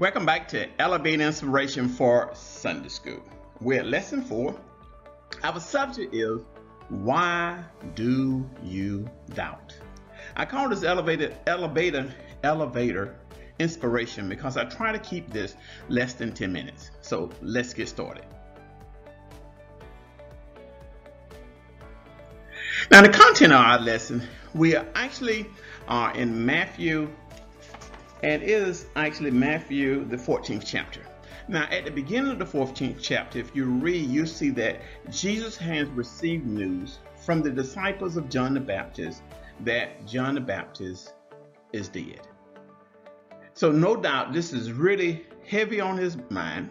Welcome back to Elevate Inspiration for Sunday School. We're at lesson four. Our subject is Why Do You Doubt? I call this elevator, elevator, elevator inspiration because I try to keep this less than 10 minutes. So let's get started. Now, the content of our lesson, we are actually are in Matthew and is actually Matthew, the 14th chapter. Now, at the beginning of the 14th chapter, if you read, you see that Jesus has received news from the disciples of John the Baptist that John the Baptist is dead. So, no doubt, this is really heavy on his mind.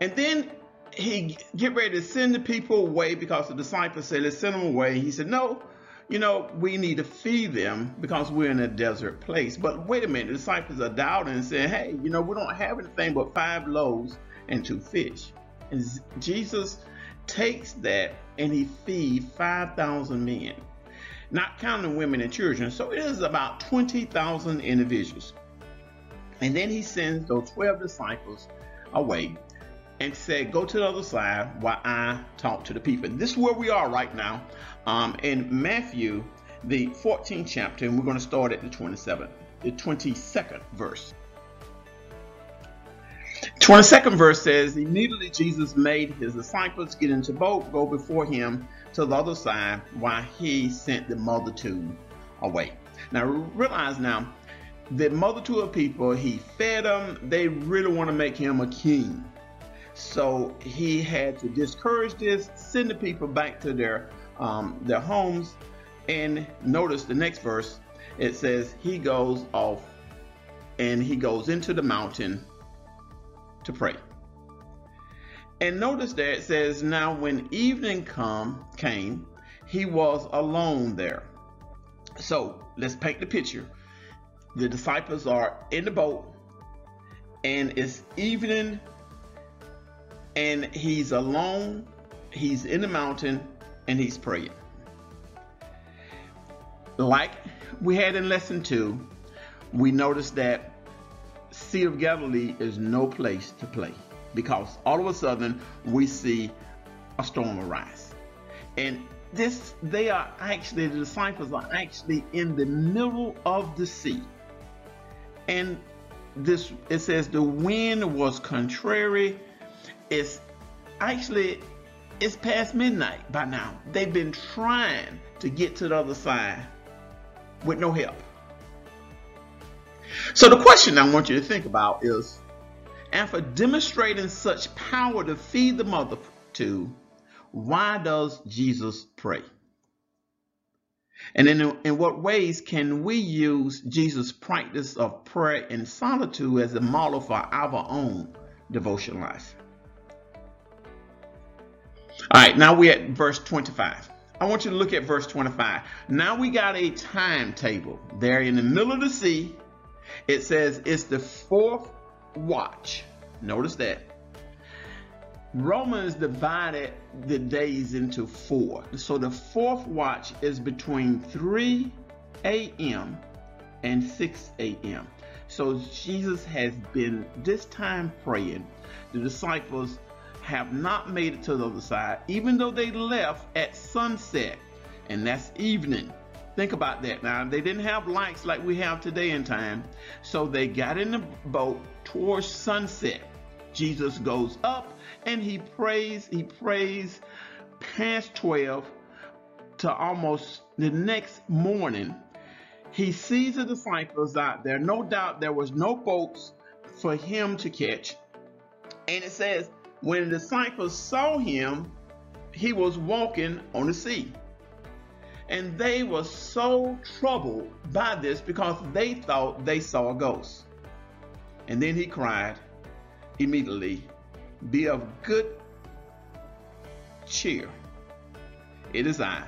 And then he get ready to send the people away because the disciples said, let's send them away. He said, no, you know, we need to feed them because we're in a desert place. But wait a minute, the disciples are doubting and saying, hey, you know, we don't have anything but five loaves and two fish. And Jesus takes that and he feeds 5,000 men, not counting women and children. So it is about 20,000 individuals. And then he sends those 12 disciples away and said, Go to the other side while I talk to the people. This is where we are right now um, in Matthew, the 14th chapter, and we're going to start at the 27th, the 22nd verse. 22nd verse says, Immediately Jesus made his disciples get into boat, go before him to the other side while he sent the multitude away. Now realize now, the multitude of people, he fed them, they really want to make him a king. So he had to discourage this, send the people back to their um, their homes, and notice the next verse. It says he goes off and he goes into the mountain to pray. And notice that it says, Now when evening come came, he was alone there. So let's paint the picture. The disciples are in the boat, and it's evening and he's alone, he's in the mountain, and he's praying. Like we had in lesson two, we noticed that Sea of Galilee is no place to play because all of a sudden we see a storm arise. And this, they are actually, the disciples are actually in the middle of the sea. And this, it says the wind was contrary it's actually it's past midnight by now. They've been trying to get to the other side with no help. So the question I want you to think about is and for demonstrating such power to feed the mother multitude, why does Jesus pray? And in, in what ways can we use Jesus' practice of prayer in solitude as a model for our own devotion life? All right, now we're at verse 25. I want you to look at verse 25. Now we got a timetable there in the middle of the sea. It says it's the fourth watch. Notice that. Romans divided the days into four. So the fourth watch is between 3 a.m. and 6 a.m. So Jesus has been this time praying. The disciples have not made it to the other side, even though they left at sunset, and that's evening. Think about that now. They didn't have lights like we have today in time, so they got in the boat towards sunset. Jesus goes up and he prays, he prays past 12 to almost the next morning. He sees the disciples out there. No doubt there was no boats for him to catch. And it says when the disciples saw him, he was walking on the sea. And they were so troubled by this because they thought they saw a ghost. And then he cried immediately, Be of good cheer. It is I.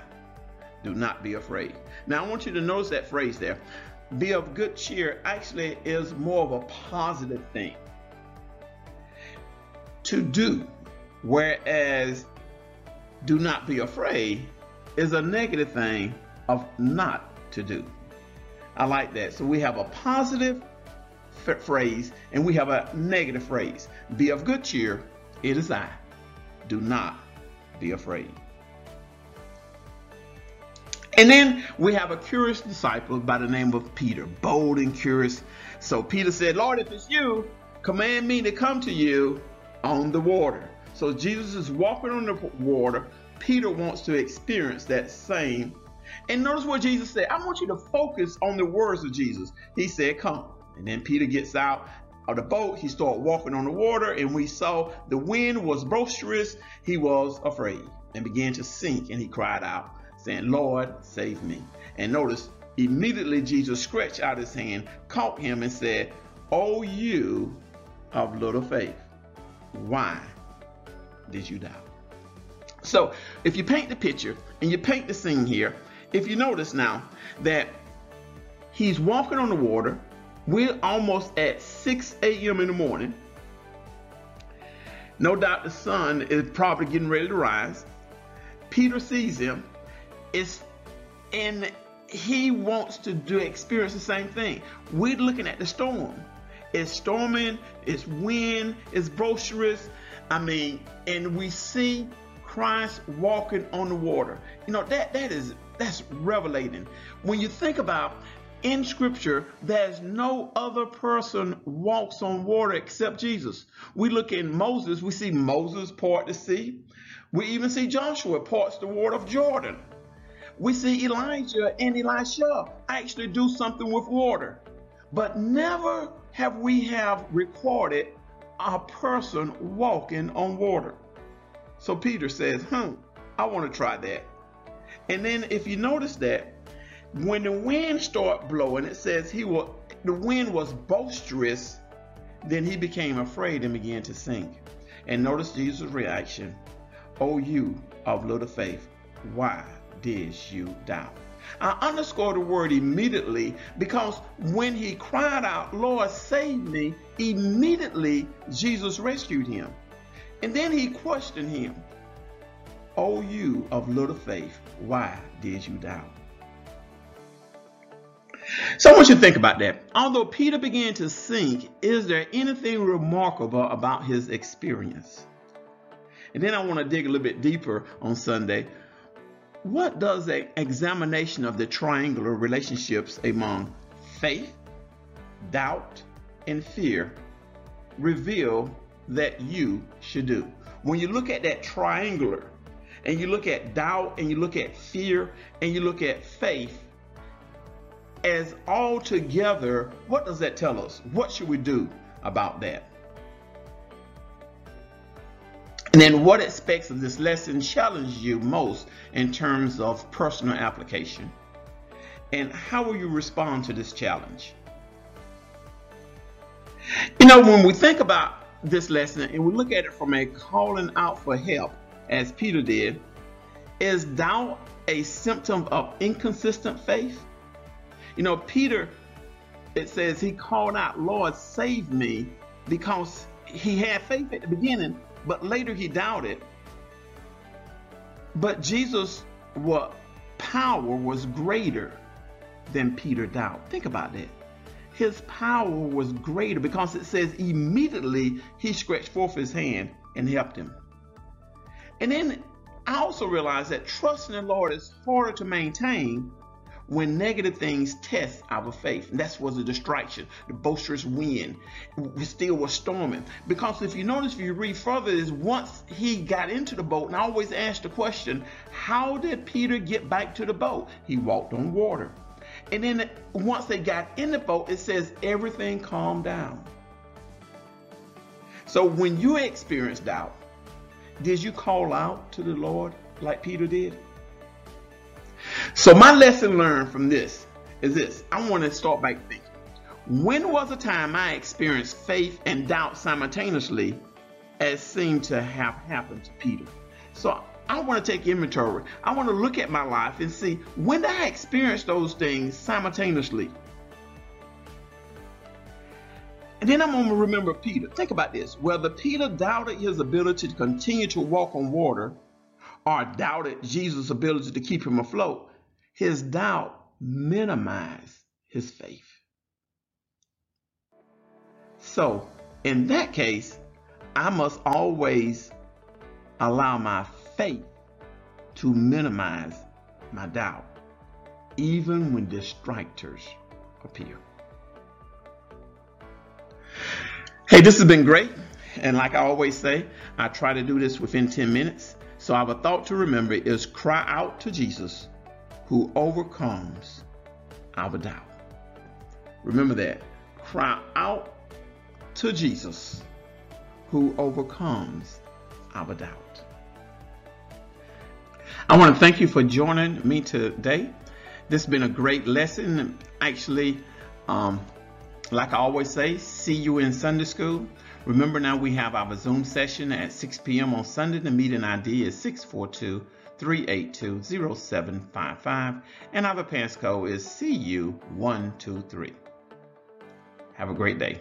Do not be afraid. Now I want you to notice that phrase there. Be of good cheer actually is more of a positive thing to do, whereas do not be afraid is a negative thing of not to do. I like that. So we have a positive phrase and we have a negative phrase. Be of good cheer, it is I. Do not be afraid. And then we have a curious disciple by the name of Peter, bold and curious. So Peter said, Lord, if it's you, command me to come to you on the water. So Jesus is walking on the water. Peter wants to experience that same. And notice what Jesus said. I want you to focus on the words of Jesus. He said, Come. And then Peter gets out of the boat. He started walking on the water, and we saw the wind was boisterous. He was afraid and began to sink, and he cried out saying, Lord, save me. And notice, immediately Jesus stretched out his hand, caught him, and said, Oh, you of little faith, why did you doubt? So, if you paint the picture and you paint the scene here, if you notice now that he's walking on the water, we're almost at 6 a.m. in the morning. No doubt the sun is probably getting ready to rise. Peter sees him it's and he wants to do experience the same thing. We're looking at the storm. It's storming, it's wind, it's boisterous. I mean, and we see Christ walking on the water. You know, that that is that's revelating. When you think about in scripture, there's no other person walks on water except Jesus. We look in Moses, we see Moses part the sea. We even see Joshua parts the water of Jordan. We see Elijah and Elisha actually do something with water, but never have we have recorded a person walking on water. So Peter says, hmm, I want to try that. And then if you notice that, when the wind started blowing, it says he will the wind was boisterous, then he became afraid and began to sink. And notice Jesus' reaction. O you of little faith, why did you doubt? I underscore the word immediately because when he cried out, Lord, save me, immediately Jesus rescued him. And then he questioned him, O you of little faith, why did you doubt? So I want you to think about that. Although Peter began to sink, is there anything remarkable about his experience? And then I want to dig a little bit deeper on Sunday what does an examination of the triangular relationships among faith, doubt, and fear reveal that you should do? When you look at that triangular and you look at doubt and you look at fear and you look at faith as all together, what does that tell us? What should we do about that? And then what aspects of this lesson challenge you most in terms of personal application? And how will you respond to this challenge? You know, when we think about this lesson and we look at it from a calling out for help, as Peter did, is doubt a symptom of inconsistent faith? You know, Peter, it says he called out, Lord, save me, because he had faith at the beginning, but later he doubted. But Jesus' what power was greater than Peter doubt. Think about that. His power was greater because it says immediately he stretched forth his hand and helped him. And then I also realized that trusting the Lord is harder to maintain when negative things test our faith. And that was a distraction. The boisterous wind still was storming. Because if you notice, if you read further, is once he got into the boat, and I always ask the question, how did Peter get back to the boat? He walked on water. And then once they got in the boat, it says everything calmed down. So when you experience doubt, did you call out to the Lord like Peter did? So my lesson learned from this is this. I want to start by thinking. When was a time I experienced faith and doubt simultaneously as seemed to have happened to Peter? So I want to take inventory. I want to look at my life and see when I experience those things simultaneously? And then I'm going to remember Peter. Think about this. Whether Peter doubted his ability to continue to walk on water or doubted Jesus' ability to keep him afloat, his doubt minimized his faith. So, in that case, I must always allow my faith to minimize my doubt, even when distractors appear. Hey, this has been great. And like I always say, I try to do this within 10 minutes. So our thought to remember is cry out to Jesus who overcomes our doubt. Remember that. Cry out to Jesus who overcomes our doubt. I want to thank you for joining me today. This has been a great lesson. Actually, um, like I always say, see you in Sunday school. Remember now we have our Zoom session at 6 p.m. on Sunday. The meeting ID is 642 382 0755 and our passcode is CU123. Have a great day.